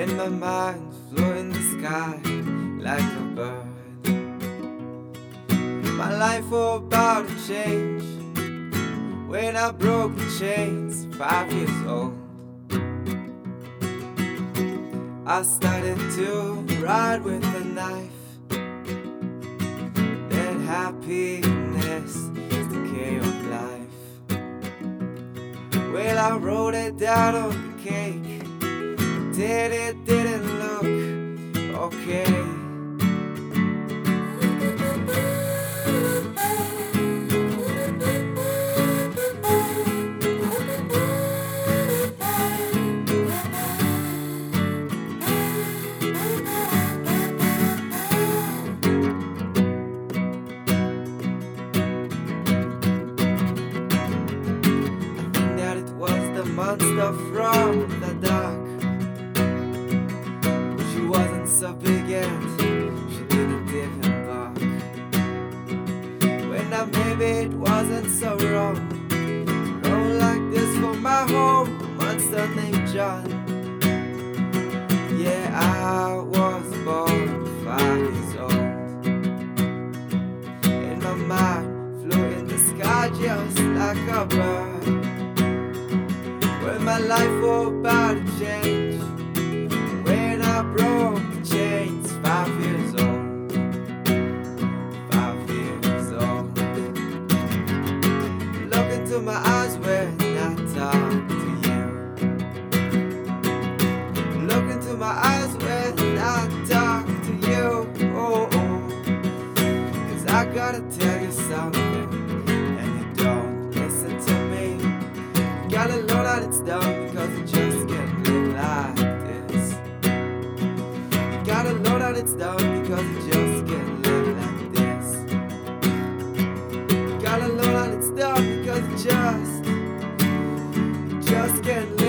And my mind flew in the sky like a bird. My life was about to change when I broke the chains, five years old. I started to ride with a knife. That happiness is the key of life. Well, I wrote it down on the cake. Did it, didn't look okay. that it was the monster from the dark. So big and she didn't give him back. When I maybe it wasn't so wrong. Roll like this for my home, monster named John. Yeah, I was born five years old. And my mind flew in the sky just like a bird. When my life was about to change. Into my eyes when I talk to you. Look into my eyes when I talk to you. Oh, oh. Cause I gotta tell you something. And you don't listen to me. You Gotta know that it's done because it just can't live like this. You Gotta know that it's done because it just can't live like this. You Gotta know that it's done because just, just can't